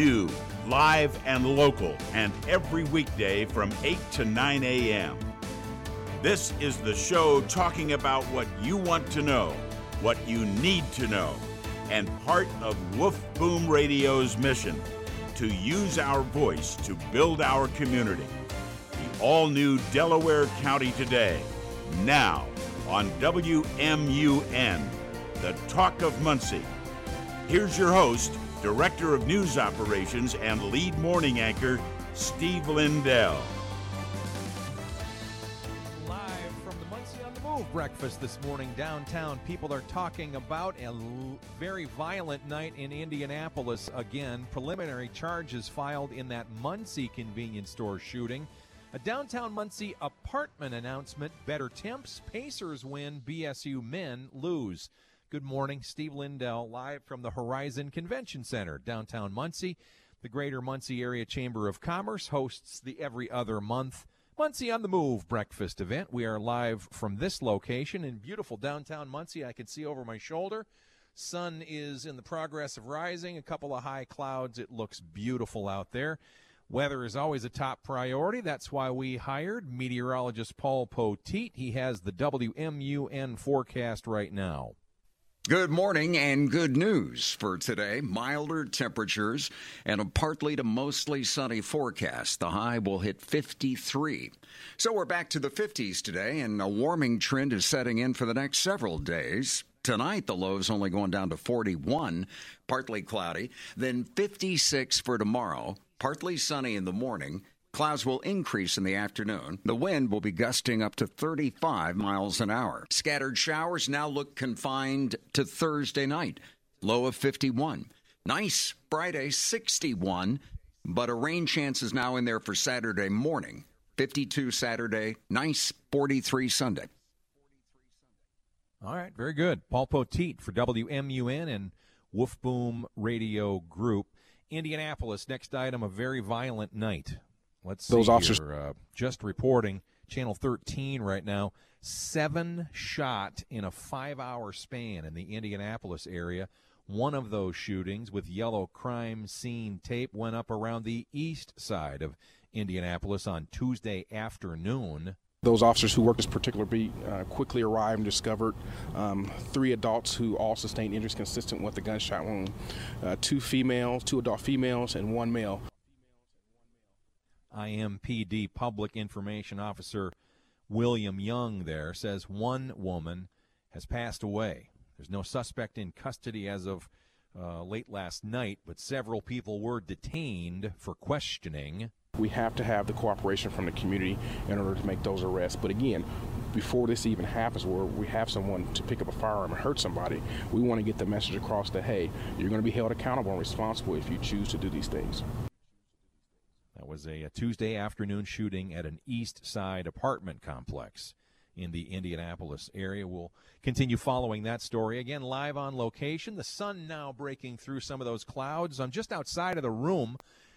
new, live and local, and every weekday from 8 to 9 a.m. This is the show talking about what you want to know, what you need to know, and part of Woof Boom Radio's mission to use our voice to build our community. The all new Delaware County Today, now on WMUN, the talk of Muncie. Here's your host, Director of News Operations and lead morning anchor, Steve Lindell. Live from the Muncie on the Move breakfast this morning downtown, people are talking about a very violent night in Indianapolis again. Preliminary charges filed in that Muncie convenience store shooting. A downtown Muncie apartment announcement better temps, Pacers win, BSU men lose. Good morning, Steve Lindell, live from the Horizon Convention Center, downtown Muncie. The Greater Muncie Area Chamber of Commerce hosts the every other month Muncie on the Move breakfast event. We are live from this location in beautiful downtown Muncie. I can see over my shoulder. Sun is in the progress of rising, a couple of high clouds. It looks beautiful out there. Weather is always a top priority. That's why we hired meteorologist Paul Poteet. He has the WMUN forecast right now. Good morning and good news for today. Milder temperatures and a partly to mostly sunny forecast. The high will hit 53. So we're back to the 50s today, and a warming trend is setting in for the next several days. Tonight, the low is only going down to 41, partly cloudy. Then 56 for tomorrow, partly sunny in the morning. Clouds will increase in the afternoon. The wind will be gusting up to 35 miles an hour. Scattered showers now look confined to Thursday night. Low of 51. Nice Friday, 61, but a rain chance is now in there for Saturday morning. 52 Saturday, nice 43 Sunday. All right, very good. Paul Poteet for WMUN and Woof Boom Radio Group. Indianapolis, next item, a very violent night. Let's see Those officers- here. Uh, just reporting, Channel 13 right now, seven shot in a five-hour span in the Indianapolis area. One of those shootings with yellow crime scene tape went up around the east side of Indianapolis on Tuesday afternoon. Those officers who worked this particular beat uh, quickly arrived and discovered um, three adults who all sustained injuries consistent with the gunshot wound. Uh, two females, two adult females, and one male. IMPD Public Information Officer William Young there says one woman has passed away. There's no suspect in custody as of uh, late last night, but several people were detained for questioning. We have to have the cooperation from the community in order to make those arrests. But again, before this even happens, where we have someone to pick up a firearm and hurt somebody, we want to get the message across that hey, you're going to be held accountable and responsible if you choose to do these things. Was a, a Tuesday afternoon shooting at an East Side apartment complex in the Indianapolis area. We'll continue following that story. Again, live on location. The sun now breaking through some of those clouds. I'm just outside of the room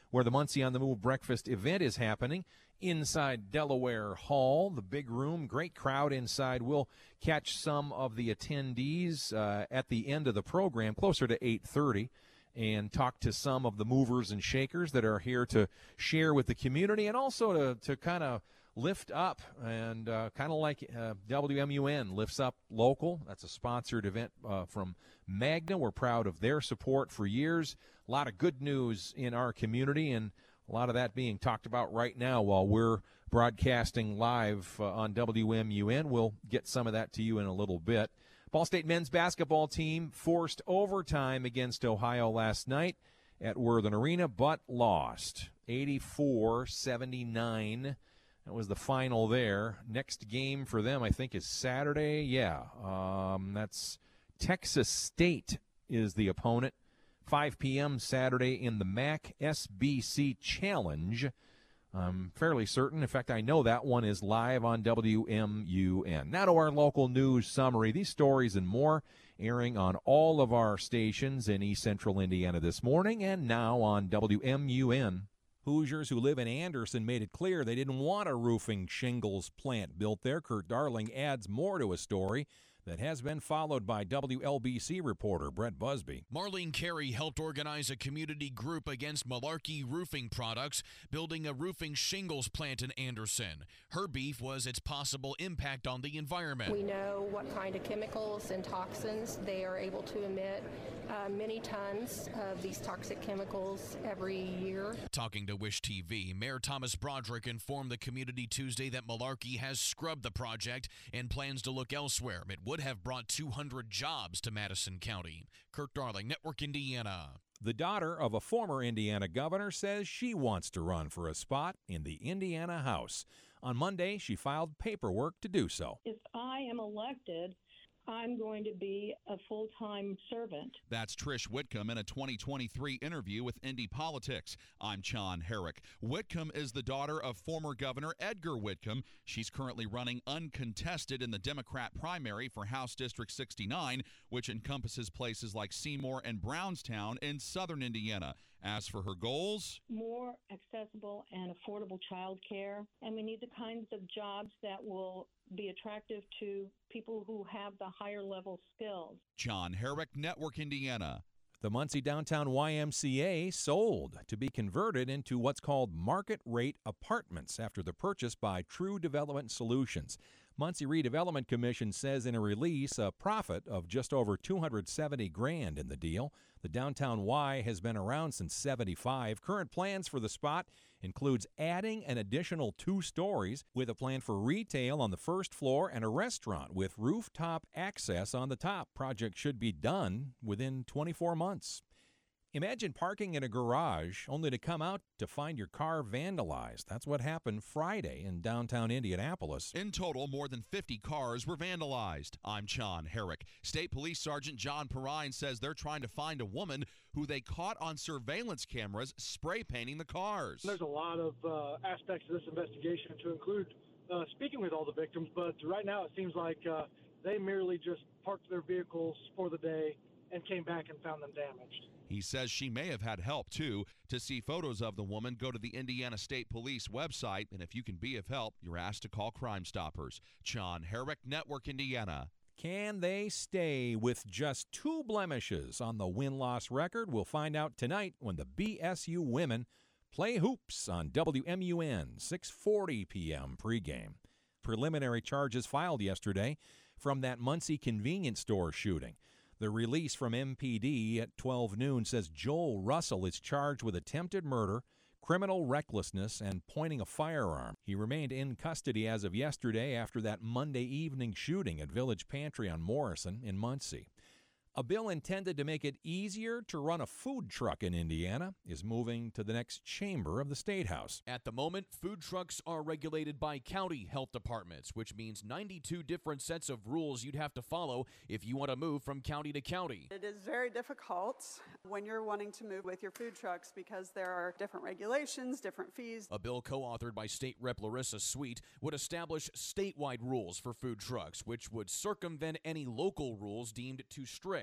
where the Muncie on the Move breakfast event is happening inside Delaware Hall, the big room. Great crowd inside. We'll catch some of the attendees uh, at the end of the program, closer to 8:30 and talk to some of the movers and shakers that are here to share with the community and also to, to kind of lift up and uh, kind of like uh, WMUN lifts up local. That's a sponsored event uh, from Magna. We're proud of their support for years. A lot of good news in our community and a lot of that being talked about right now while we're broadcasting live uh, on WMUN. We'll get some of that to you in a little bit. Ball State men's basketball team forced overtime against Ohio last night at Worthen Arena, but lost 84 79. That was the final there. Next game for them, I think, is Saturday. Yeah. Um, that's Texas State is the opponent. 5 p.m. Saturday in the MAC SBC Challenge. I'm fairly certain. In fact, I know that one is live on WMUN. Now to our local news summary. These stories and more airing on all of our stations in East Central Indiana this morning and now on WMUN. Hoosiers who live in Anderson made it clear they didn't want a roofing shingles plant built there. Kirk Darling adds more to a story that has been followed by WLBC reporter Brett Busby. Marlene Carey helped organize a community group against Malarkey Roofing Products, building a roofing shingles plant in Anderson. Her beef was its possible impact on the environment. We know what kind of chemicals and toxins they are able to emit. Uh, many tons of these toxic chemicals every year. Talking to Wish TV, Mayor Thomas Broderick informed the community Tuesday that Malarkey has scrubbed the project and plans to look elsewhere. It would have brought 200 jobs to Madison County. Kirk Darling, Network Indiana. The daughter of a former Indiana governor says she wants to run for a spot in the Indiana House. On Monday, she filed paperwork to do so. If I am elected, I'm going to be a full time servant. That's Trish Whitcomb in a 2023 interview with Indy Politics. I'm John Herrick. Whitcomb is the daughter of former Governor Edgar Whitcomb. She's currently running uncontested in the Democrat primary for House District 69, which encompasses places like Seymour and Brownstown in southern Indiana. As for her goals, more accessible and affordable child care, and we need the kinds of jobs that will be attractive to people who have the higher level skills. John Herrick, Network Indiana. The Muncie Downtown YMCA sold to be converted into what's called market rate apartments after the purchase by True Development Solutions. Muncie Redevelopment Commission says in a release a profit of just over 270 grand in the deal. The downtown Y has been around since 75. Current plans for the spot includes adding an additional 2 stories with a plan for retail on the first floor and a restaurant with rooftop access on the top. Project should be done within 24 months. Imagine parking in a garage only to come out to find your car vandalized. That's what happened Friday in downtown Indianapolis. In total, more than 50 cars were vandalized. I'm John Herrick. State Police Sergeant John Perrine says they're trying to find a woman who they caught on surveillance cameras spray painting the cars. There's a lot of uh, aspects of this investigation to include uh, speaking with all the victims, but right now it seems like uh, they merely just parked their vehicles for the day and came back and found them damaged. He says she may have had help too. To see photos of the woman, go to the Indiana State Police website, and if you can be of help, you're asked to call Crime Stoppers. John Herrick, Network Indiana. Can they stay with just two blemishes on the win loss record? We'll find out tonight when the BSU women play hoops on WMUN, 6:40 p.m. pregame. Preliminary charges filed yesterday from that Muncie convenience store shooting. The release from MPD at 12 noon says Joel Russell is charged with attempted murder, criminal recklessness, and pointing a firearm. He remained in custody as of yesterday after that Monday evening shooting at Village Pantry on Morrison in Muncie. A bill intended to make it easier to run a food truck in Indiana is moving to the next chamber of the State House. At the moment, food trucks are regulated by county health departments, which means 92 different sets of rules you'd have to follow if you want to move from county to county. It is very difficult when you're wanting to move with your food trucks because there are different regulations, different fees. A bill co authored by State Rep Lorissa Sweet would establish statewide rules for food trucks, which would circumvent any local rules deemed too strict.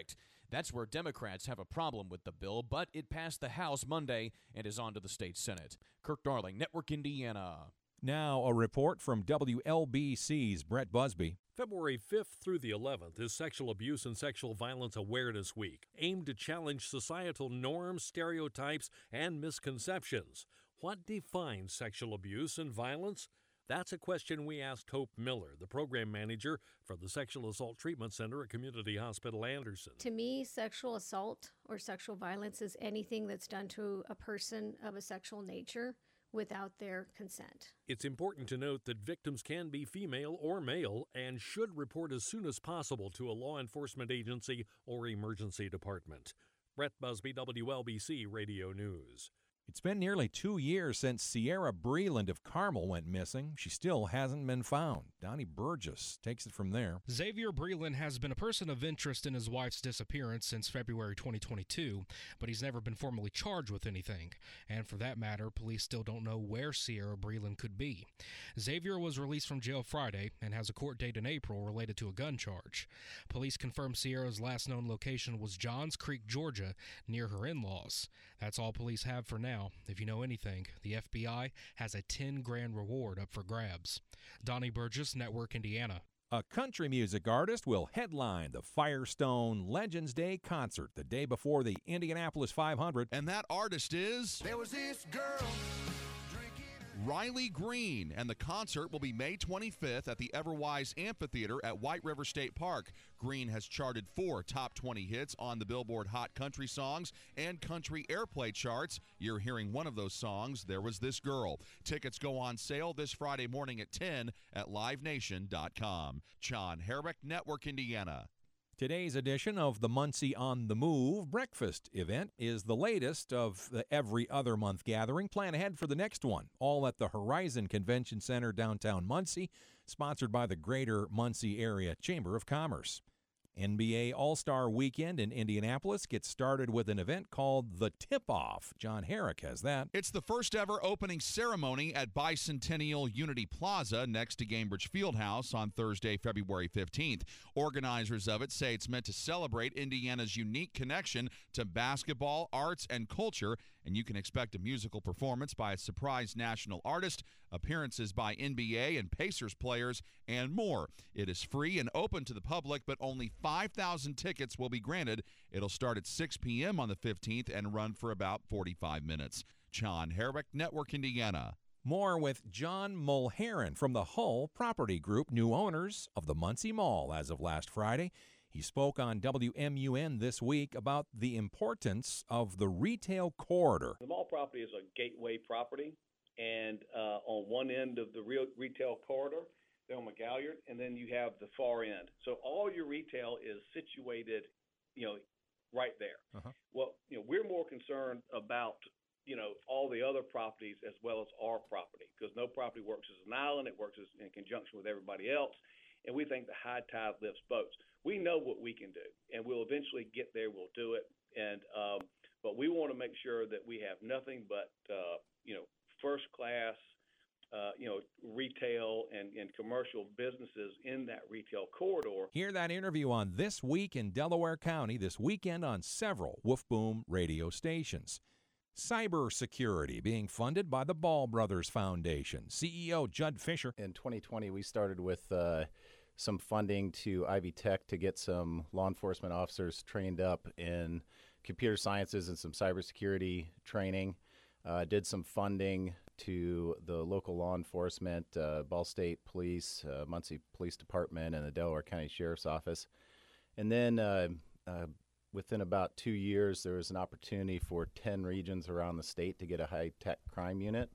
That's where Democrats have a problem with the bill, but it passed the House Monday and is on to the state Senate. Kirk Darling, Network Indiana. Now, a report from WLBC's Brett Busby. February 5th through the 11th is Sexual Abuse and Sexual Violence Awareness Week, aimed to challenge societal norms, stereotypes, and misconceptions. What defines sexual abuse and violence? That's a question we asked Hope Miller, the program manager for the Sexual Assault Treatment Center at Community Hospital Anderson. To me, sexual assault or sexual violence is anything that's done to a person of a sexual nature without their consent. It's important to note that victims can be female or male and should report as soon as possible to a law enforcement agency or emergency department. Brett Busby, WLBC Radio News. It's been nearly two years since Sierra Breland of Carmel went missing. She still hasn't been found. Donnie Burgess takes it from there. Xavier Breland has been a person of interest in his wife's disappearance since February 2022, but he's never been formally charged with anything. And for that matter, police still don't know where Sierra Breland could be. Xavier was released from jail Friday and has a court date in April related to a gun charge. Police confirmed Sierra's last known location was Johns Creek, Georgia, near her in laws. That's all police have for now. If you know anything, the FBI has a 10 grand reward up for grabs. Donnie Burgess, Network Indiana. A country music artist will headline the Firestone Legends Day concert the day before the Indianapolis 500. And that artist is. There was this girl. Riley Green, and the concert will be May 25th at the Everwise Amphitheater at White River State Park. Green has charted four top 20 hits on the Billboard Hot Country Songs and Country Airplay charts. You're hearing one of those songs, There Was This Girl. Tickets go on sale this Friday morning at 10 at livenation.com. John Herrick, Network Indiana. Today's edition of the Muncie on the Move breakfast event is the latest of the every other month gathering. Plan ahead for the next one, all at the Horizon Convention Center downtown Muncie, sponsored by the Greater Muncie Area Chamber of Commerce. NBA All Star Weekend in Indianapolis gets started with an event called The Tip Off. John Herrick has that. It's the first ever opening ceremony at Bicentennial Unity Plaza next to Gainbridge Fieldhouse on Thursday, February 15th. Organizers of it say it's meant to celebrate Indiana's unique connection to basketball, arts, and culture, and you can expect a musical performance by a surprise national artist, appearances by NBA and Pacers players, and more. It is free and open to the public, but only 5,000 tickets will be granted. It'll start at 6 p.m. on the 15th and run for about 45 minutes. John Herrick, Network Indiana. More with John Mulheron from the Hull Property Group, new owners of the Muncie Mall as of last Friday. He spoke on WMUN this week about the importance of the retail corridor. The mall property is a gateway property, and uh, on one end of the real retail corridor, there on McGalliard, and then you have the far end. So all your retail is situated, you know, right there. Uh-huh. Well, you know, we're more concerned about you know all the other properties as well as our property because no property works as an island; it works as, in conjunction with everybody else. And we think the high tide lifts boats. We know what we can do, and we'll eventually get there. We'll do it, and um, but we want to make sure that we have nothing but uh, you know first class uh, you know, retail and, and commercial businesses in that retail corridor. Hear that interview on This Week in Delaware County this weekend on several Woof Boom radio stations. Cybersecurity being funded by the Ball Brothers Foundation. CEO Judd Fisher. In 2020, we started with uh, some funding to Ivy Tech to get some law enforcement officers trained up in computer sciences and some cybersecurity training. Uh, did some funding to the local law enforcement, uh, Ball State Police, uh, Muncie Police Department, and the Delaware County Sheriff's Office. And then uh, uh, within about two years, there was an opportunity for 10 regions around the state to get a high tech crime unit.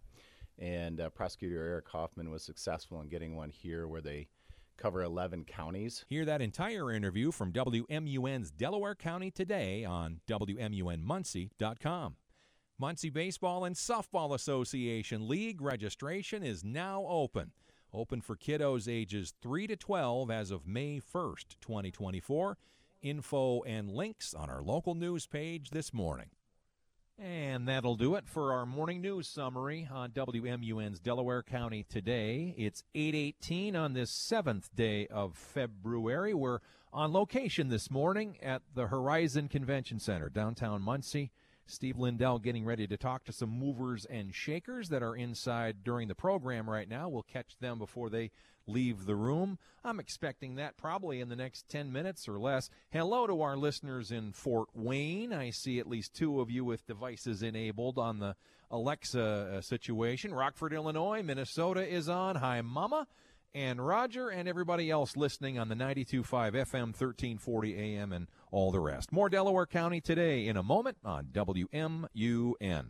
And uh, Prosecutor Eric Hoffman was successful in getting one here where they cover 11 counties. Hear that entire interview from WMUN's Delaware County today on WMUNmuncie.com. Muncie Baseball and Softball Association League registration is now open. Open for kiddos ages 3 to 12 as of May 1st, 2024. Info and links on our local news page this morning. And that'll do it for our morning news summary on WMUN's Delaware County today. It's 8:18 on this 7th day of February. We're on location this morning at the Horizon Convention Center, downtown Muncie. Steve Lindell getting ready to talk to some movers and shakers that are inside during the program right now. We'll catch them before they leave the room. I'm expecting that probably in the next 10 minutes or less. Hello to our listeners in Fort Wayne. I see at least two of you with devices enabled on the Alexa uh, situation. Rockford, Illinois, Minnesota is on. Hi, Mama and Roger and everybody else listening on the 92.5 FM, 1340 AM, and all the rest. More Delaware County today in a moment on WMUN.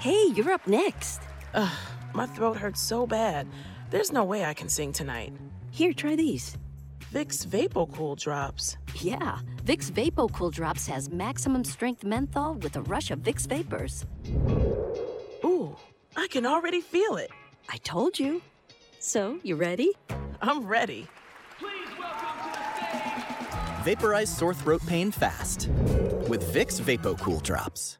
Hey, you're up next. Ugh, my throat hurts so bad. There's no way I can sing tonight. Here, try these. Vicks VapoCool drops. Yeah, Vicks VapoCool drops has maximum strength menthol with a rush of Vicks vapors. Ooh, I can already feel it. I told you. So, you ready? I'm ready. Vaporize sore throat pain fast with Vicks VapoCool drops.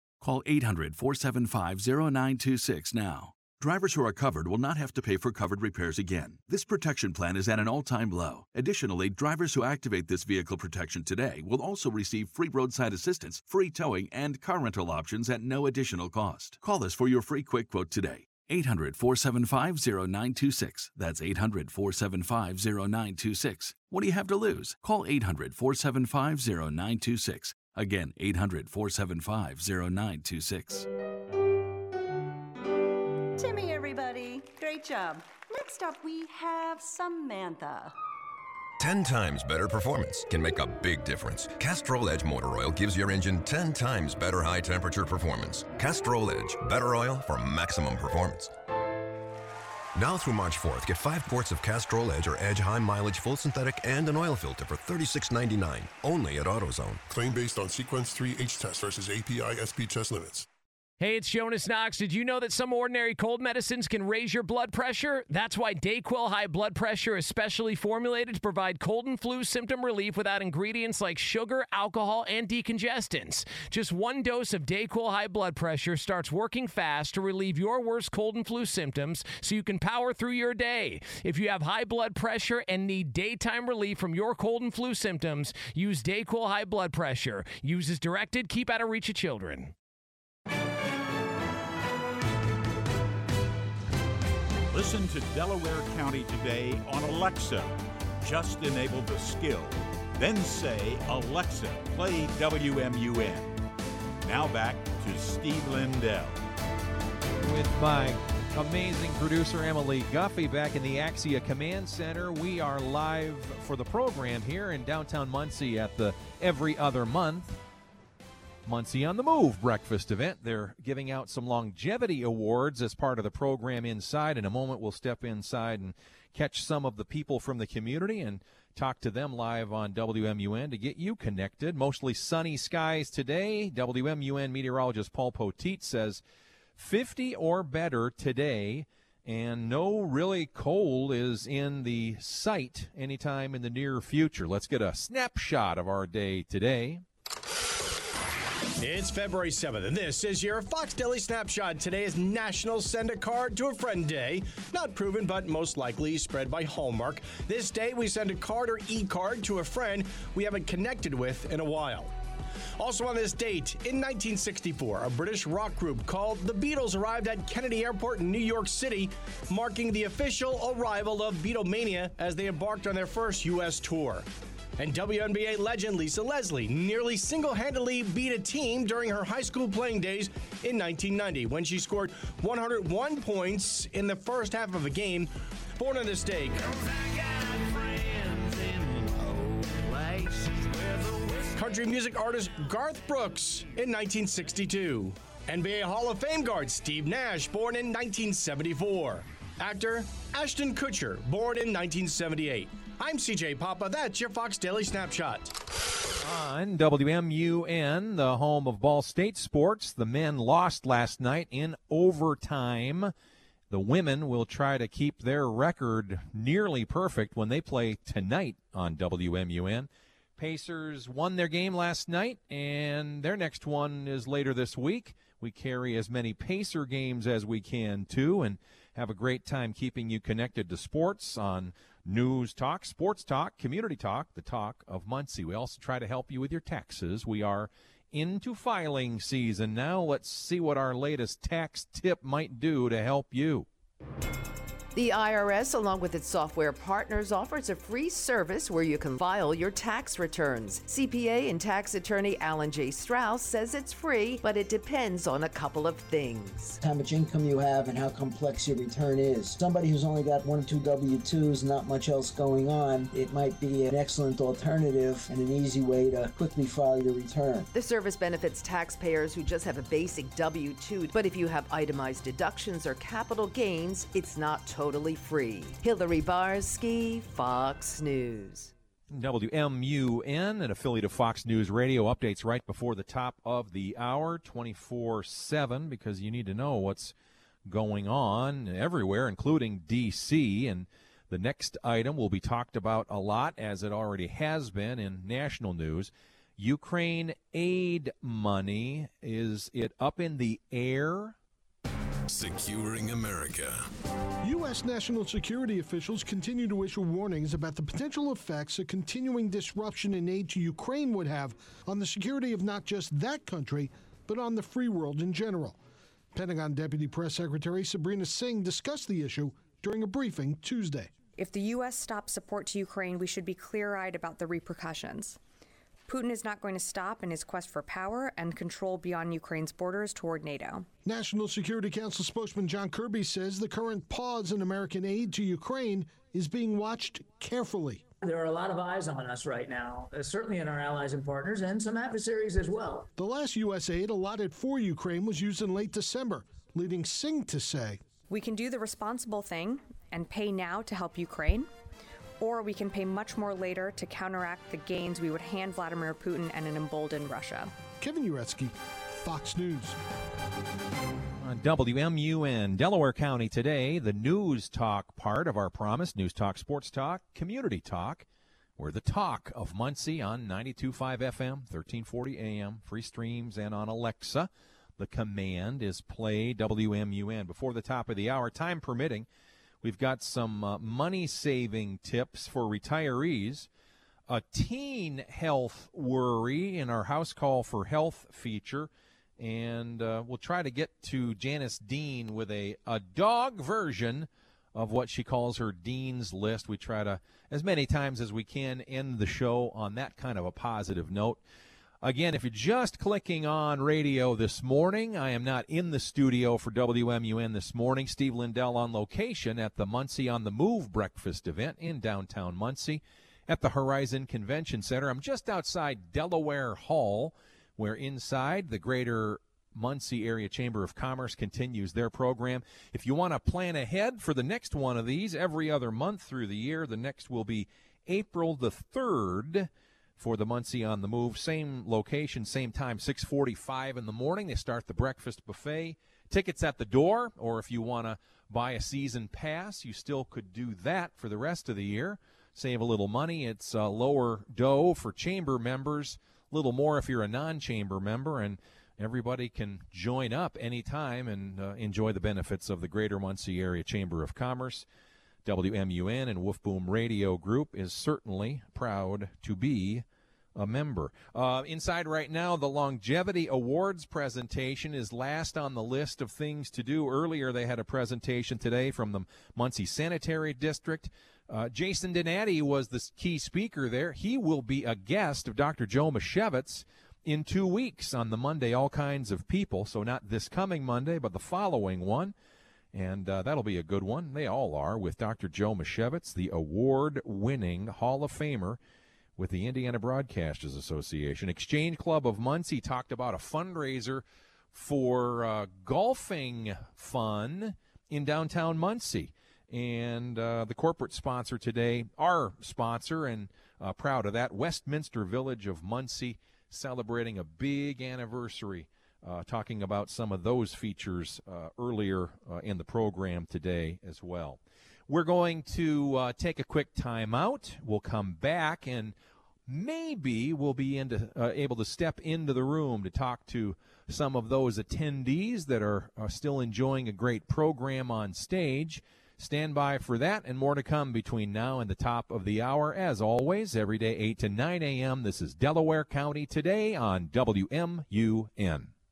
Call 800 475 0926 now. Drivers who are covered will not have to pay for covered repairs again. This protection plan is at an all time low. Additionally, drivers who activate this vehicle protection today will also receive free roadside assistance, free towing, and car rental options at no additional cost. Call us for your free quick quote today. 800 475 0926. That's 800 475 0926. What do you have to lose? Call 800 475 0926. Again, 800 475 0926. Timmy, everybody. Great job. Next up, we have Samantha. 10 times better performance can make a big difference. Castrol Edge Motor Oil gives your engine 10 times better high temperature performance. Castrol Edge, better oil for maximum performance. Now through March 4th, get 5 quarts of Castrol Edge or Edge High Mileage Full Synthetic and an oil filter for $36.99. Only at AutoZone. Claim based on Sequence 3 H test versus API SP test limits. Hey, it's Jonas Knox. Did you know that some ordinary cold medicines can raise your blood pressure? That's why Dayquil High Blood Pressure is specially formulated to provide cold and flu symptom relief without ingredients like sugar, alcohol, and decongestants. Just one dose of Dayquil High Blood Pressure starts working fast to relieve your worst cold and flu symptoms so you can power through your day. If you have high blood pressure and need daytime relief from your cold and flu symptoms, use Dayquil High Blood Pressure. Use as directed, keep out of reach of children. Listen to Delaware County today on Alexa. Just enable the skill. Then say, Alexa, play WMUN. Now back to Steve Lindell. With my amazing producer Emily Guffey back in the Axia Command Center. We are live for the program here in downtown Muncie at the Every Other Month Muncie on the Move breakfast event. They're giving out some longevity awards as part of the program inside. In a moment, we'll step inside and catch some of the people from the community and talk to them live on WMUN to get you connected. Mostly sunny skies today. WMUN meteorologist Paul Poteet says 50 or better today. And no really cold is in the sight anytime in the near future. Let's get a snapshot of our day today. It's February 7th, and this is your Fox Daily Snapshot. Today is National Send a Card to a Friend Day. Not proven, but most likely spread by Hallmark. This day, we send a card or e card to a friend we haven't connected with in a while. Also on this date, in 1964, a British rock group called the Beatles arrived at Kennedy Airport in New York City, marking the official arrival of Beatlemania as they embarked on their first U.S. tour. And WNBA legend Lisa Leslie nearly single handedly beat a team during her high school playing days in 1990 when she scored 101 points in the first half of a game. Born on this day. Country music artist Garth Brooks in 1962. NBA Hall of Fame guard Steve Nash, born in 1974. Actor Ashton Kutcher, born in 1978. I'm CJ Papa. That's your Fox Daily Snapshot. On WMUN, the home of Ball State sports, the men lost last night in overtime. The women will try to keep their record nearly perfect when they play tonight on WMUN. Pacers won their game last night, and their next one is later this week. We carry as many Pacer games as we can, too, and have a great time keeping you connected to sports on news talk, sports talk, community talk, the talk of Muncie. We also try to help you with your taxes. We are into filing season now. Let's see what our latest tax tip might do to help you. The IRS, along with its software partners, offers a free service where you can file your tax returns. CPA and tax attorney Alan J. Strauss says it's free, but it depends on a couple of things. How much income you have and how complex your return is. Somebody who's only got one or two W 2s, not much else going on, it might be an excellent alternative and an easy way to quickly file your return. The service benefits taxpayers who just have a basic W 2, but if you have itemized deductions or capital gains, it's not totally free. Hillary Barsky, Fox News. WMUN, an affiliate of Fox News Radio, updates right before the top of the hour, 24 7, because you need to know what's going on everywhere, including D.C. And the next item will be talked about a lot, as it already has been in national news. Ukraine aid money, is it up in the air? Securing America. U.S. national security officials continue to issue warnings about the potential effects a continuing disruption in aid to Ukraine would have on the security of not just that country, but on the free world in general. Pentagon Deputy Press Secretary Sabrina Singh discussed the issue during a briefing Tuesday. If the U.S. stops support to Ukraine, we should be clear eyed about the repercussions. Putin is not going to stop in his quest for power and control beyond Ukraine's borders toward NATO. National Security Council spokesman John Kirby says the current pause in American aid to Ukraine is being watched carefully. There are a lot of eyes on us right now, uh, certainly in our allies and partners, and some adversaries as well. The last U.S. aid allotted for Ukraine was used in late December, leading Singh to say We can do the responsible thing and pay now to help Ukraine or we can pay much more later to counteract the gains we would hand Vladimir Putin and an emboldened Russia. Kevin Uretsky, Fox News. On WMUN, Delaware County today, the news talk part of our promise News Talk, Sports Talk, Community Talk. We're the talk of Muncie on 92.5 FM, 1340 AM, free streams, and on Alexa. The command is play WMUN. Before the top of the hour, time permitting, We've got some uh, money saving tips for retirees, a teen health worry in our house call for health feature, and uh, we'll try to get to Janice Dean with a, a dog version of what she calls her Dean's List. We try to, as many times as we can, end the show on that kind of a positive note. Again, if you're just clicking on radio this morning, I am not in the studio for WMUN this morning. Steve Lindell on location at the Muncie on the Move breakfast event in downtown Muncie at the Horizon Convention Center. I'm just outside Delaware Hall, where inside the greater Muncie Area Chamber of Commerce continues their program. If you want to plan ahead for the next one of these every other month through the year, the next will be April the 3rd for the Muncie on the Move. Same location, same time, 6:45 in the morning. They start the breakfast buffet. Tickets at the door, or if you want to buy a season pass, you still could do that for the rest of the year. Save a little money. It's uh, lower dough for chamber members, a little more if you're a non-chamber member, and everybody can join up anytime and uh, enjoy the benefits of the Greater Muncie Area Chamber of Commerce. WMUN and Woof Boom Radio Group is certainly proud to be a member. Uh, inside right now, the Longevity Awards presentation is last on the list of things to do. Earlier, they had a presentation today from the Muncie Sanitary District. Uh, Jason Donati was the key speaker there. He will be a guest of Dr. Joe Misiewicz in two weeks on the Monday, All Kinds of People. So, not this coming Monday, but the following one. And uh, that'll be a good one. They all are with Dr. Joe Misiewicz, the award winning Hall of Famer with the Indiana Broadcasters Association. Exchange Club of Muncie talked about a fundraiser for uh, golfing fun in downtown Muncie. And uh, the corporate sponsor today, our sponsor, and uh, proud of that, Westminster Village of Muncie, celebrating a big anniversary uh, talking about some of those features uh, earlier in the program today as well. We're going to take a quick time out. We'll come back and maybe we'll be into, uh, able to step into the room to talk to some of those attendees that are, are still enjoying a great program on stage. Stand by for that and more to come between now and the top of the hour. As always, every day 8 to 9 a.m. This is Delaware County today on WMUN.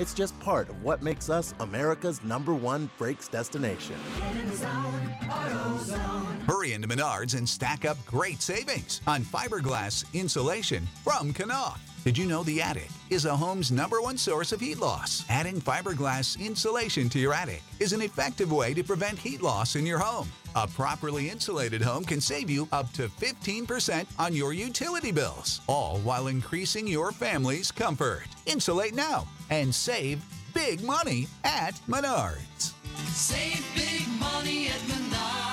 It's just part of what makes us America's number one brakes destination. Hurry into Menards and stack up great savings on fiberglass insulation from Knauf. Did you know the attic is a home's number one source of heat loss? Adding fiberglass insulation to your attic is an effective way to prevent heat loss in your home. A properly insulated home can save you up to 15% on your utility bills, all while increasing your family's comfort. Insulate now and save big money at Menards. Save big money at Menards.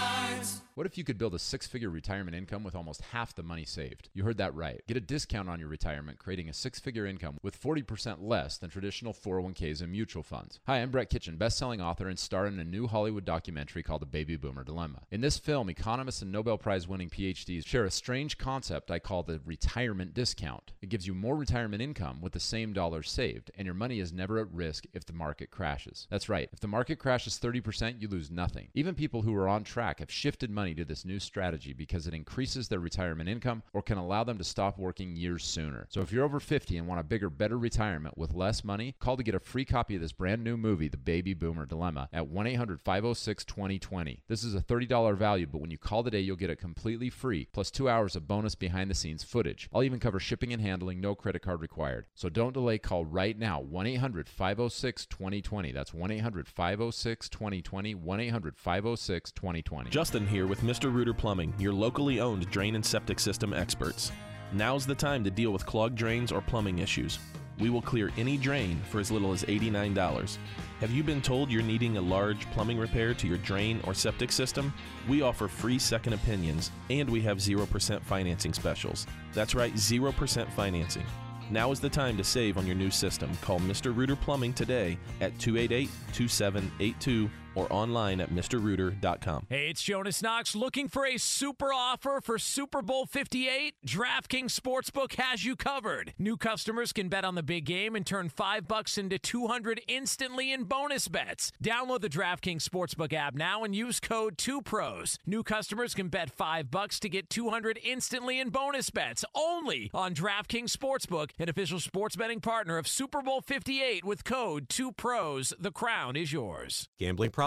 What if you could build a six figure retirement income with almost half the money saved? You heard that right. Get a discount on your retirement, creating a six figure income with 40% less than traditional 401ks and mutual funds. Hi, I'm Brett Kitchen, best selling author and star in a new Hollywood documentary called The Baby Boomer Dilemma. In this film, economists and Nobel Prize winning PhDs share a strange concept I call the retirement discount. It gives you more retirement income with the same dollars saved, and your money is never at risk if the market crashes. That's right, if the market crashes 30%, you lose nothing. Even people who are on track have shifted money to this new strategy because it increases their retirement income or can allow them to stop working years sooner. So if you're over 50 and want a bigger, better retirement with less money, call to get a free copy of this brand new movie, The Baby Boomer Dilemma, at 1 800 506 2020. This is a $30 value, but when you call today, you'll get it completely free, plus two hours of bonus behind the scenes footage. I'll even cover shipping and handling, no credit card required. So don't delay, call right now 1 800 506 2020. That's 1 800 506 2020. 1 800 506 2020. Justin here with Mr. Rooter Plumbing, your locally owned drain and septic system experts. Now's the time to deal with clogged drains or plumbing issues. We will clear any drain for as little as $89. Have you been told you're needing a large plumbing repair to your drain or septic system? We offer free second opinions and we have 0% financing specials. That's right, 0% financing. Now is the time to save on your new system. Call Mr. Rooter Plumbing today at 288 2782 or online at MrRooter.com. Hey, it's Jonas Knox looking for a super offer for Super Bowl 58. DraftKings Sportsbook has you covered. New customers can bet on the big game and turn 5 bucks into 200 instantly in bonus bets. Download the DraftKings Sportsbook app now and use code 2pros. New customers can bet 5 bucks to get 200 instantly in bonus bets only on DraftKings Sportsbook, an official sports betting partner of Super Bowl 58 with code 2pros. The crown is yours. Gambling problem?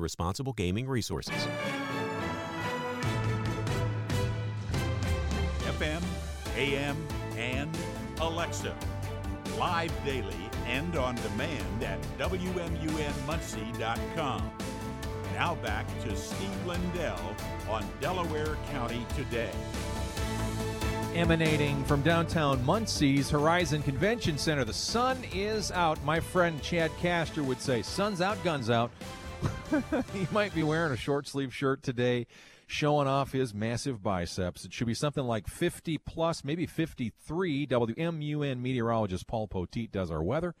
responsible gaming resources. FM, AM, and Alexa. Live daily and on demand at WMUNmuncie.com. Now back to Steve Lindell on Delaware County Today. Emanating from downtown Muncie's Horizon Convention Center, the sun is out. My friend Chad Castor would say, Sun's out, guns out. he might be wearing a short sleeve shirt today, showing off his massive biceps. It should be something like 50 plus, maybe 53. WMUN meteorologist Paul Poteet does our weather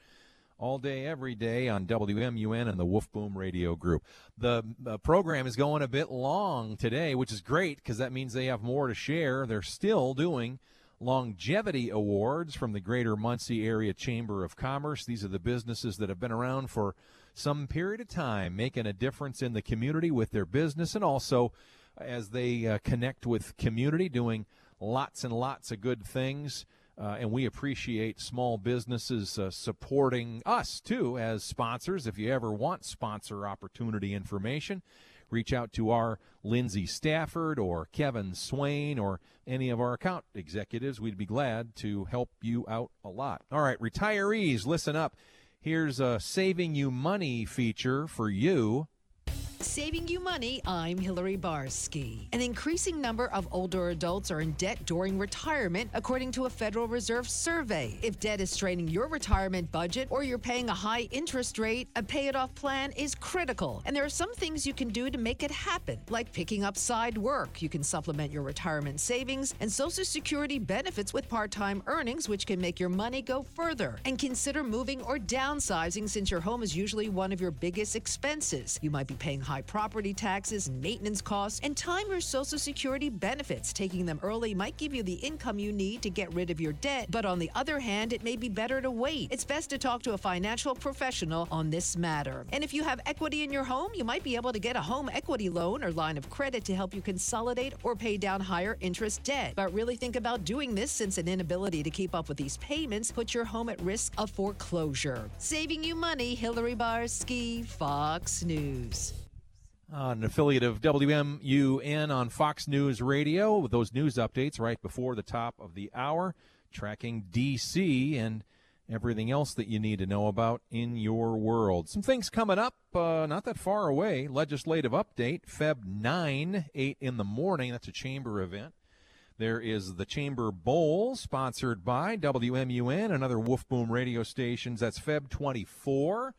all day, every day on WMUN and the Woof Boom Radio Group. The uh, program is going a bit long today, which is great because that means they have more to share. They're still doing longevity awards from the Greater Muncie Area Chamber of Commerce. These are the businesses that have been around for some period of time, making a difference in the community with their business and also as they uh, connect with community, doing lots and lots of good things. Uh, and we appreciate small businesses uh, supporting us too as sponsors. If you ever want sponsor opportunity information, reach out to our Lindsay Stafford or Kevin Swain or any of our account executives. We'd be glad to help you out a lot. All right, retirees, listen up. Here's a saving you money feature for you. Saving you money, I'm Hillary Barsky. An increasing number of older adults are in debt during retirement, according to a Federal Reserve survey. If debt is straining your retirement budget or you're paying a high interest rate, a pay it off plan is critical. And there are some things you can do to make it happen, like picking up side work. You can supplement your retirement savings and Social Security benefits with part time earnings, which can make your money go further. And consider moving or downsizing since your home is usually one of your biggest expenses. You might be paying high property taxes, maintenance costs, and time your Social Security benefits. Taking them early might give you the income you need to get rid of your debt, but on the other hand, it may be better to wait. It's best to talk to a financial professional on this matter. And if you have equity in your home, you might be able to get a home equity loan or line of credit to help you consolidate or pay down higher interest debt. But really think about doing this since an inability to keep up with these payments puts your home at risk of foreclosure. Saving you money, Hillary Barsky, Fox News. Uh, an affiliate of WMUN on Fox News Radio with those news updates right before the top of the hour, tracking DC and everything else that you need to know about in your world. Some things coming up uh, not that far away. Legislative update, Feb 9, 8 in the morning. That's a chamber event. There is the Chamber Bowl, sponsored by WMUN and other Woof Boom radio stations. That's Feb 24.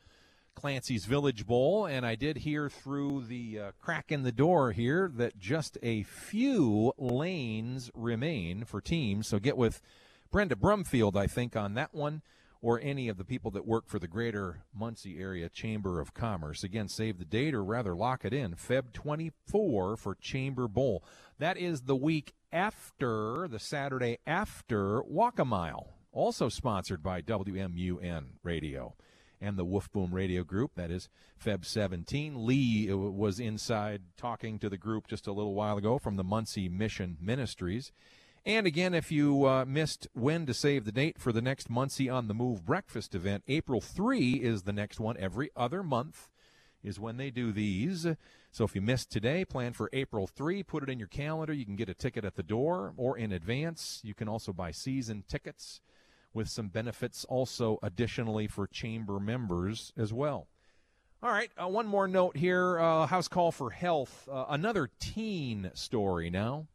Clancy's Village Bowl, and I did hear through the uh, crack in the door here that just a few lanes remain for teams. So get with Brenda Brumfield, I think, on that one, or any of the people that work for the Greater Muncie Area Chamber of Commerce. Again, save the date or rather lock it in. Feb 24 for Chamber Bowl. That is the week after, the Saturday after Walk a Mile, also sponsored by WMUN Radio and the Woof Boom Radio Group. That is Feb 17. Lee uh, was inside talking to the group just a little while ago from the Muncie Mission Ministries. And again, if you uh, missed when to save the date for the next Muncie on the Move breakfast event, April 3 is the next one. Every other month is when they do these. So if you missed today, plan for April 3. Put it in your calendar. You can get a ticket at the door or in advance. You can also buy season tickets with some benefits also additionally for chamber members as well. All right, uh, one more note here uh, House Call for Health. Uh, another teen story now.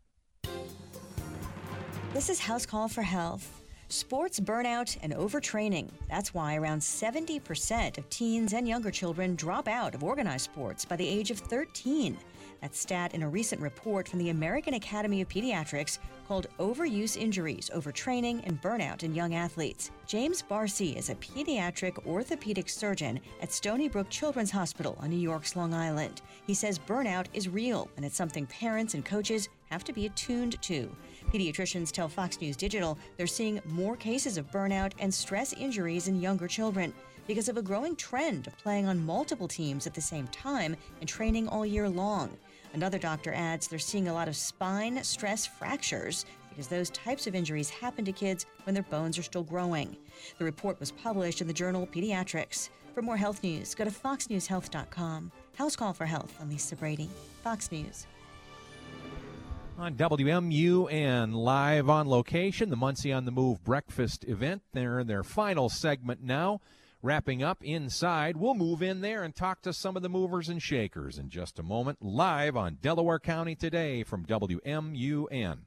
This is House Call for Health. Sports burnout and overtraining. That's why around 70% of teens and younger children drop out of organized sports by the age of 13. That stat in a recent report from the American Academy of Pediatrics called Overuse Injuries, Overtraining, and Burnout in Young Athletes. James Barsi is a pediatric orthopedic surgeon at Stony Brook Children's Hospital on New York's Long Island. He says burnout is real and it's something parents and coaches have to be attuned to. Pediatricians tell Fox News Digital they're seeing more cases of burnout and stress injuries in younger children because of a growing trend of playing on multiple teams at the same time and training all year long. Another doctor adds they're seeing a lot of spine stress fractures because those types of injuries happen to kids when their bones are still growing. The report was published in the journal Pediatrics. For more health news, go to foxnewshealth.com. House Call for Health. I'm Lisa Brady, Fox News. On WMUN, live on location, the Muncie on the Move breakfast event. They're in their final segment now wrapping up inside. We'll move in there and talk to some of the movers and shakers in just a moment, live on Delaware County today from WMUN.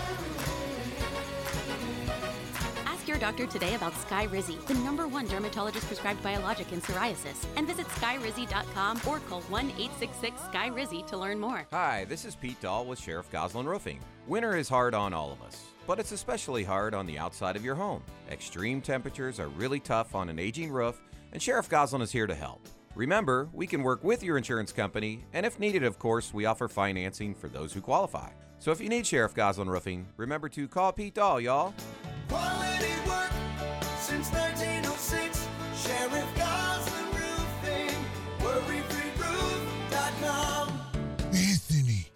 Your doctor today about Skyrizi, the number one dermatologist prescribed biologic in psoriasis, and visit skyrizi.com or call 1 866 Skyrizi to learn more. Hi, this is Pete Dahl with Sheriff Goslin Roofing. Winter is hard on all of us, but it's especially hard on the outside of your home. Extreme temperatures are really tough on an aging roof, and Sheriff Goslin is here to help. Remember, we can work with your insurance company, and if needed, of course, we offer financing for those who qualify. So if you need Sheriff Goslin Roofing, remember to call Pete Dahl, y'all. Quality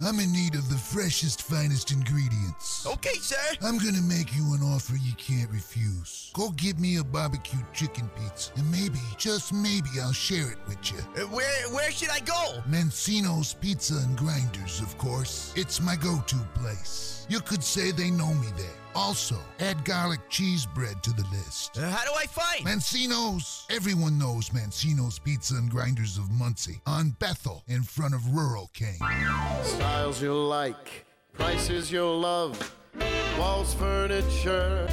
I'm in need of the freshest, finest ingredients. Okay, sir. I'm gonna make you an offer you can't refuse. Go get me a barbecue chicken pizza, and maybe, just maybe, I'll share it with you. Uh, where where should I go? Mancino's Pizza and Grinders, of course. It's my go-to place. You could say they know me there. Also, add garlic cheese bread to the list. Uh, how do I find? Mancino's. Everyone knows Mancino's Pizza and Grinders of Muncie on Bethel in front of Rural King. Styles you'll like, prices you'll love. Walls Furniture.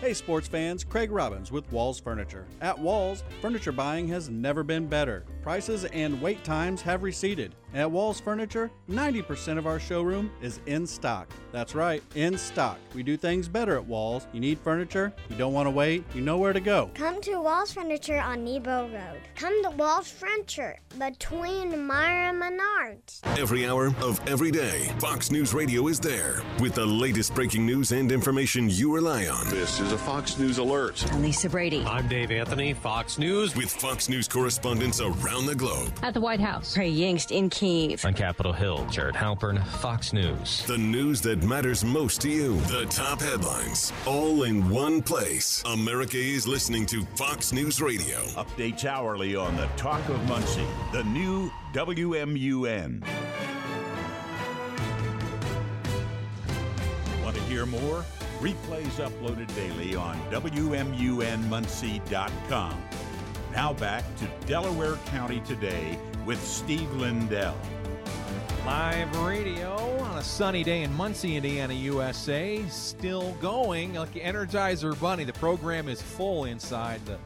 Hey, sports fans, Craig Robbins with Walls Furniture. At Walls, furniture buying has never been better. Prices and wait times have receded. At Walls Furniture, 90% of our showroom is in stock. That's right, in stock. We do things better at Walls. You need furniture, you don't want to wait, you know where to go. Come to Walls Furniture on Nebo Road. Come to Walls Furniture between Meijer and Menards. Every hour of every day, Fox News Radio is there with the latest breaking news and information you rely on. This is a Fox News alert. I'm Lisa Brady. I'm Dave Anthony, Fox News, with Fox News correspondents around the globe. At the White House. Trey Yingst in Kiev. On Capitol Hill, Jared Halpern, Fox News. The news that matters most to you. The top headlines, all in one place. America is listening to Fox News Radio. Updates hourly on the Talk of Muncie, the new WMUN. Want to hear more? Replays uploaded daily on WMUNmuncie.com. Now back to Delaware County today with Steve Lindell. Live radio on a sunny day in Muncie, Indiana, USA. Still going like the Energizer Bunny. The program is full inside the,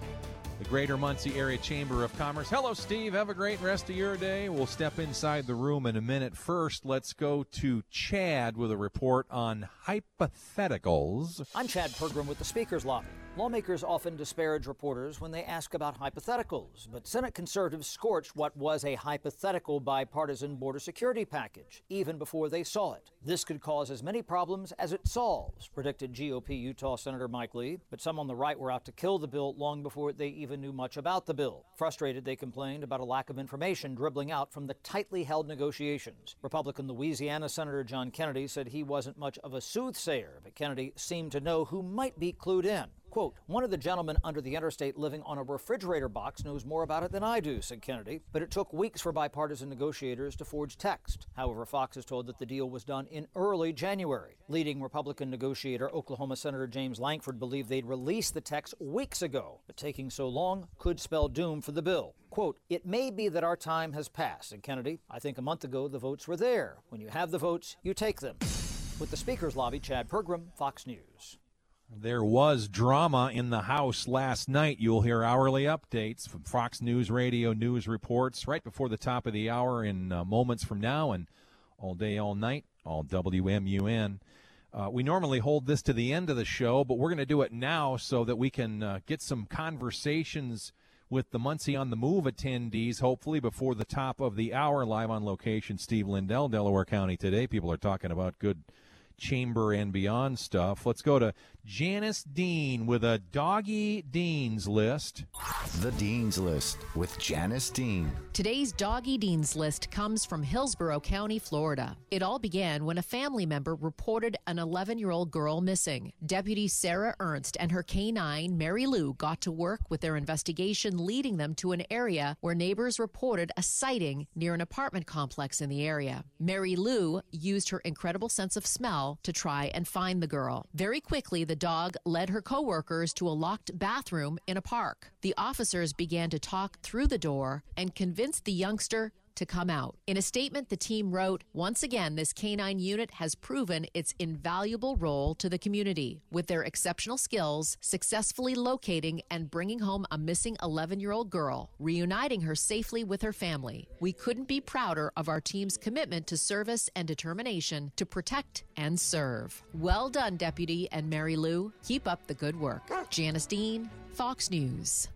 the Greater Muncie Area Chamber of Commerce. Hello, Steve. Have a great rest of your day. We'll step inside the room in a minute. First, let's go to Chad with a report on hypotheticals. I'm Chad Pergram with the Speaker's Lobby. Lawmakers often disparage reporters when they ask about hypotheticals, but Senate conservatives scorched what was a hypothetical bipartisan border security package, even before they saw it. This could cause as many problems as it solves, predicted GOP Utah Senator Mike Lee, but some on the right were out to kill the bill long before they even knew much about the bill. Frustrated, they complained about a lack of information dribbling out from the tightly held negotiations. Republican Louisiana Senator John Kennedy said he wasn't much of a soothsayer, but Kennedy seemed to know who might be clued in. Quote, one of the gentlemen under the interstate living on a refrigerator box knows more about it than I do, said Kennedy. But it took weeks for bipartisan negotiators to forge text. However, Fox is told that the deal was done in early January. Leading Republican negotiator Oklahoma Senator James Lankford believed they'd released the text weeks ago. But taking so long could spell doom for the bill. Quote, it may be that our time has passed, said Kennedy. I think a month ago the votes were there. When you have the votes, you take them. With the Speaker's Lobby, Chad Pergram, Fox News. There was drama in the House last night. You'll hear hourly updates from Fox News Radio news reports right before the top of the hour in uh, moments from now and all day, all night, all WMUN. Uh, we normally hold this to the end of the show, but we're going to do it now so that we can uh, get some conversations with the Muncie on the Move attendees, hopefully before the top of the hour. Live on location, Steve Lindell, Delaware County today. People are talking about good chamber and beyond stuff. Let's go to Janice Dean with a Doggy Dean's list. The Dean's List with Janice Dean. Today's Doggy Dean's list comes from Hillsborough County, Florida. It all began when a family member reported an 11 year old girl missing. Deputy Sarah Ernst and her canine, Mary Lou, got to work with their investigation, leading them to an area where neighbors reported a sighting near an apartment complex in the area. Mary Lou used her incredible sense of smell to try and find the girl. Very quickly, the dog led her coworkers to a locked bathroom in a park. The officers began to talk through the door and convinced the youngster to come out. In a statement, the team wrote Once again, this canine unit has proven its invaluable role to the community with their exceptional skills, successfully locating and bringing home a missing 11 year old girl, reuniting her safely with her family. We couldn't be prouder of our team's commitment to service and determination to protect and serve. Well done, Deputy and Mary Lou. Keep up the good work. Janice Dean, Fox News.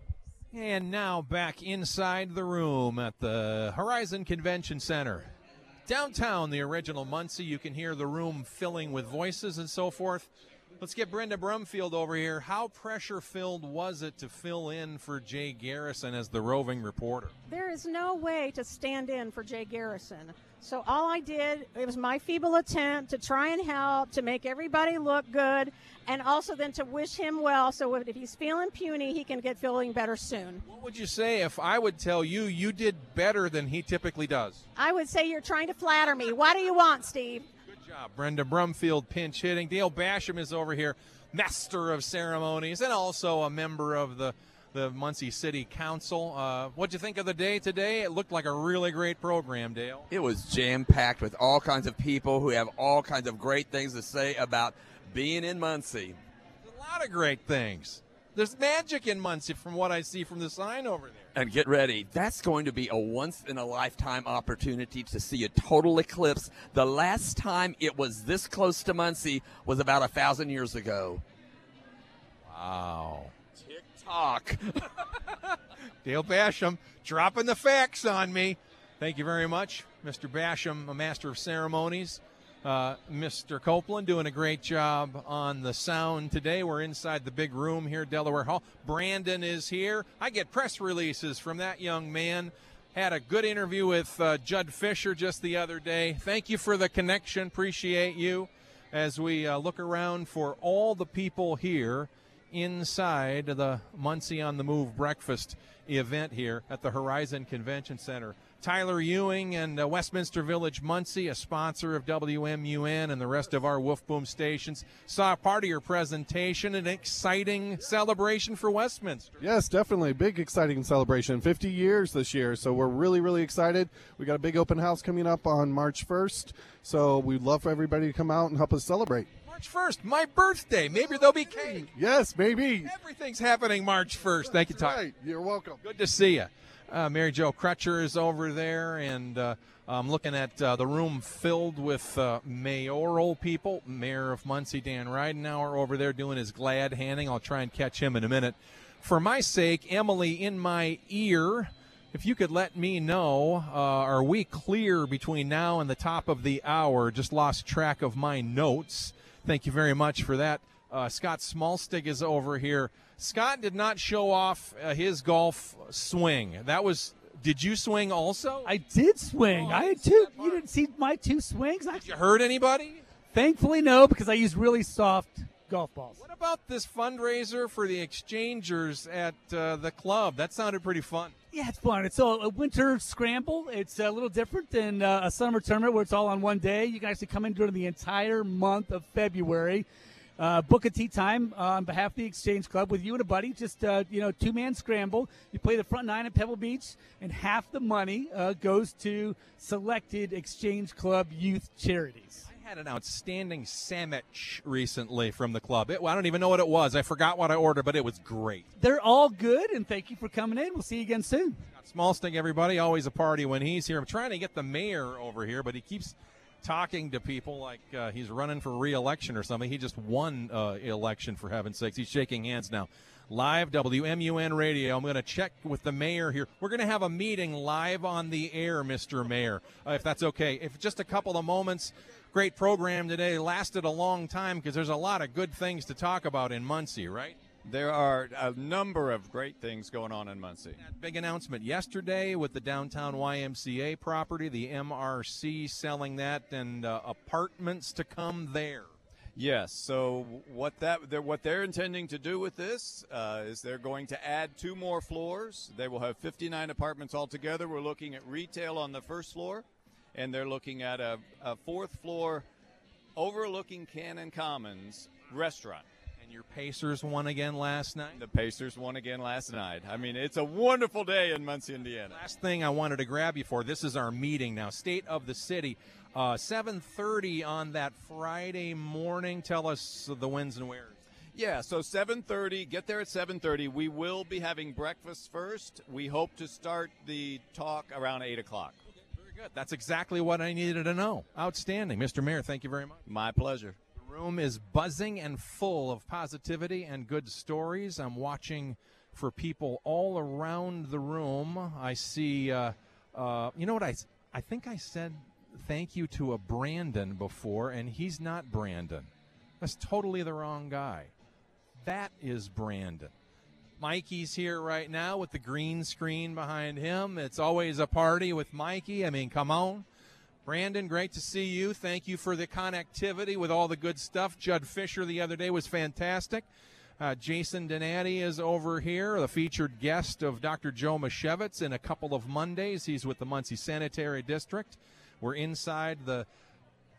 And now back inside the room at the Horizon Convention Center. Downtown, the original Muncie, you can hear the room filling with voices and so forth. Let's get Brenda Brumfield over here. How pressure filled was it to fill in for Jay Garrison as the roving reporter? There is no way to stand in for Jay Garrison. So all I did, it was my feeble attempt to try and help, to make everybody look good, and also then to wish him well. So if he's feeling puny, he can get feeling better soon. What would you say if I would tell you you did better than he typically does? I would say you're trying to flatter me. What do you want, Steve? Good job. Brenda Brumfield pinch hitting. Dale Basham is over here, master of ceremonies, and also a member of the the Muncie City Council. Uh, what'd you think of the day today? It looked like a really great program, Dale. It was jam packed with all kinds of people who have all kinds of great things to say about being in Muncie. A lot of great things. There's magic in Muncie from what I see from the sign over there. And get ready, that's going to be a once in a lifetime opportunity to see a total eclipse. The last time it was this close to Muncie was about a thousand years ago. Wow. Tock. Dale Basham dropping the facts on me. Thank you very much, Mr. Basham, a master of ceremonies. Uh, Mr. Copeland doing a great job on the sound today. We're inside the big room here, Delaware Hall. Brandon is here. I get press releases from that young man. Had a good interview with uh, Judd Fisher just the other day. Thank you for the connection. Appreciate you as we uh, look around for all the people here inside the Muncie on the Move breakfast event here at the Horizon Convention Center. Tyler Ewing and uh, Westminster Village Muncie, a sponsor of WMUN and the rest of our Woof Boom stations, saw part of your presentation, an exciting celebration for Westminster. Yes, definitely. Big, exciting celebration. 50 years this year, so we're really, really excited. We got a big open house coming up on March 1st, so we'd love for everybody to come out and help us celebrate. March 1st, my birthday. Maybe there'll be cake. Yes, maybe. Everything's happening March 1st. Thank you, Tyler. Right. You're welcome. Good to see you. Uh, Mary Jo Crutcher is over there, and uh, I'm looking at uh, the room filled with uh, mayoral people. Mayor of Muncie, Dan Ridenour, over there doing his glad handing. I'll try and catch him in a minute. For my sake, Emily, in my ear, if you could let me know, uh, are we clear between now and the top of the hour? Just lost track of my notes. Thank you very much for that. Uh, Scott Smallstig is over here. Scott did not show off uh, his golf swing. That was. Did you swing also? I did swing. I had two. You didn't see my two swings. Did you hurt anybody? Thankfully, no, because I used really soft golf balls. What about this fundraiser for the exchangers at uh, the club? That sounded pretty fun. Yeah, it's fun. It's a, a winter scramble. It's a little different than uh, a summer tournament where it's all on one day. You can actually come in during the entire month of February. Uh, book a tee time uh, on behalf of the Exchange Club with you and a buddy. Just uh, you know, two man scramble. You play the front nine at Pebble Beach, and half the money uh, goes to selected Exchange Club youth charities. Had an outstanding sandwich recently from the club. It, well, I don't even know what it was. I forgot what I ordered, but it was great. They're all good, and thank you for coming in. We'll see you again soon. Small stick, everybody. Always a party when he's here. I'm trying to get the mayor over here, but he keeps talking to people like uh, he's running for re-election or something. He just won uh, election for heaven's sakes. He's shaking hands now. live WMUN radio. I'm going to check with the mayor here. We're going to have a meeting live on the air, Mr. Mayor, uh, if that's okay. If just a couple of moments. Great program today. Lasted a long time because there's a lot of good things to talk about in Muncie, right? There are a number of great things going on in Muncie. Big announcement yesterday with the downtown YMCA property, the MRC selling that, and uh, apartments to come there. Yes. So what that they're, what they're intending to do with this uh, is they're going to add two more floors. They will have 59 apartments altogether. We're looking at retail on the first floor, and they're looking at a, a fourth floor overlooking Canan Commons restaurant. And your Pacers won again last night. The Pacers won again last night. I mean, it's a wonderful day in Muncie, Indiana. Last thing I wanted to grab you for. This is our meeting now. State of the city. Uh, 7:30 on that Friday morning. Tell us the wins and wheres. Yeah, so 7:30. Get there at 7:30. We will be having breakfast first. We hope to start the talk around eight o'clock. Good. That's exactly what I needed to know. Outstanding, Mr. Mayor. Thank you very much. My pleasure. The room is buzzing and full of positivity and good stories. I'm watching for people all around the room. I see. Uh, uh, you know what I? I think I said thank you to a Brandon before, and he's not Brandon. That's totally the wrong guy. That is Brandon. Mikey's here right now with the green screen behind him. It's always a party with Mikey. I mean, come on. Brandon, great to see you. Thank you for the connectivity with all the good stuff. Judd Fisher the other day was fantastic. Uh, Jason Donati is over here, the featured guest of Dr. Joe Misiewicz in a couple of Mondays. He's with the Muncie Sanitary District. We're inside the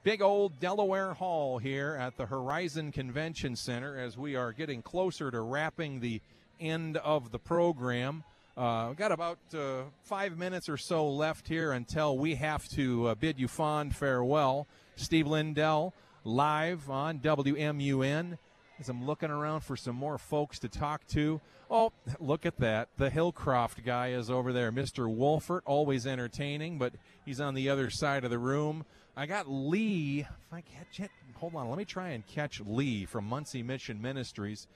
big old Delaware Hall here at the Horizon Convention Center as we are getting closer to wrapping the end of the program. Uh, got about uh, five minutes or so left here until we have to uh, bid you fond farewell. Steve Lindell live on WMUN. As I'm looking around for some more folks to talk to. Oh, look at that. The Hillcroft guy is over there. Mr. Wolfert, always entertaining, but he's on the other side of the room. I got Lee. If I catch it, hold on. Let me try and catch Lee from Muncie Mission Ministries.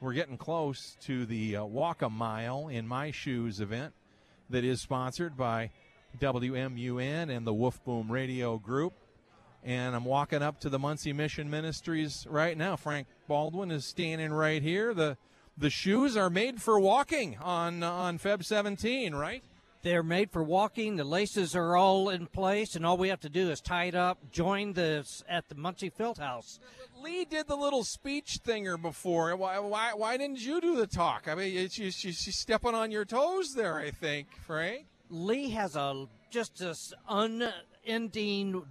We're getting close to the uh, Walk a Mile in My Shoes event that is sponsored by WMUN and the Woof Boom Radio Group. And I'm walking up to the Muncie Mission Ministries right now. Frank Baldwin is standing right here. The the shoes are made for walking on on Feb 17, right? They're made for walking. The laces are all in place, and all we have to do is tie it up. Join the at the Muncie Field House. Lee did the little speech thinger before. Why, why, why didn't you do the talk? I mean, she's, she's stepping on your toes there, I think, Frank. Lee has a just this unending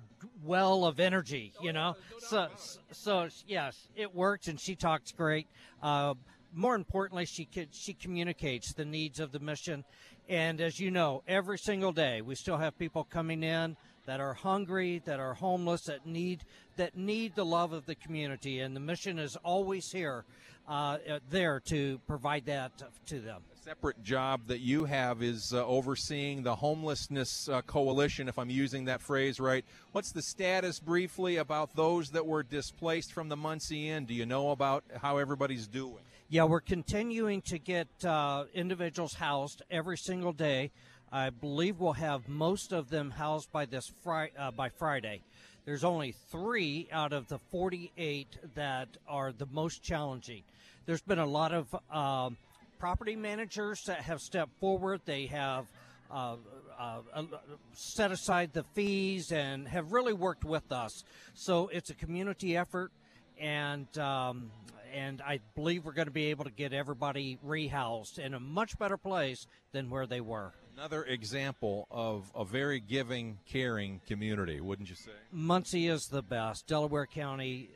well of energy, you know. So, so yes, it works, and she talks great. Uh, more importantly, she she communicates the needs of the mission, and as you know, every single day we still have people coming in that are hungry, that are homeless, that need that need the love of the community, and the mission is always here, uh, there to provide that to them separate job that you have is uh, overseeing the homelessness uh, coalition, if I'm using that phrase right. What's the status briefly about those that were displaced from the Muncie Inn? Do you know about how everybody's doing? Yeah, we're continuing to get uh, individuals housed every single day. I believe we'll have most of them housed by this fri- uh, by Friday. There's only three out of the 48 that are the most challenging. There's been a lot of um, property managers that have stepped forward. They have uh, uh, uh, set aside the fees and have really worked with us. So it's a community effort, and um, and I believe we're going to be able to get everybody rehoused in a much better place than where they were. Another example of a very giving, caring community, wouldn't you say? Muncie is the best. Delaware County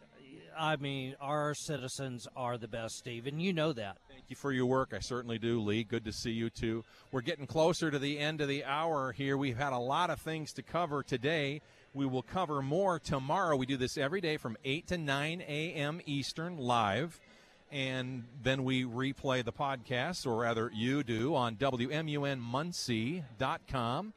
I mean, our citizens are the best, Steve, and you know that. Thank you for your work. I certainly do, Lee. Good to see you too. We're getting closer to the end of the hour here. We've had a lot of things to cover today. We will cover more tomorrow. We do this every day from 8 to 9 a.m. Eastern live. And then we replay the podcast, or rather, you do, on WMUNmuncie.com.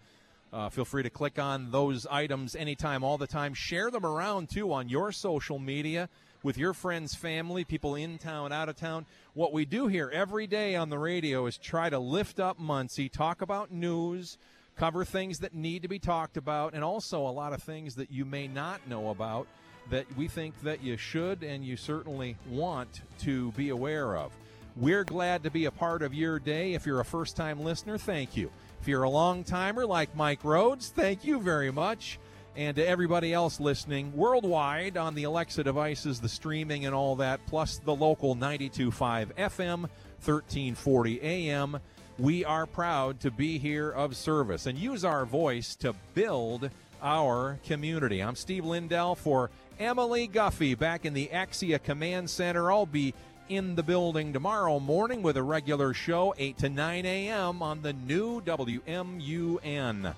Uh, feel free to click on those items anytime, all the time. Share them around too on your social media with your friends, family, people in town, out of town. What we do here every day on the radio is try to lift up Muncie, talk about news, cover things that need to be talked about, and also a lot of things that you may not know about that we think that you should and you certainly want to be aware of. We're glad to be a part of your day. If you're a first time listener, thank you. If you're a long timer like Mike Rhodes, thank you very much. And to everybody else listening worldwide on the Alexa devices, the streaming and all that, plus the local 92.5 FM, 1340 AM, we are proud to be here of service and use our voice to build our community. I'm Steve Lindell for Emily Guffey back in the Axia Command Center. I'll be in the building tomorrow morning with a regular show, 8 to 9 a.m. on the new WMUN.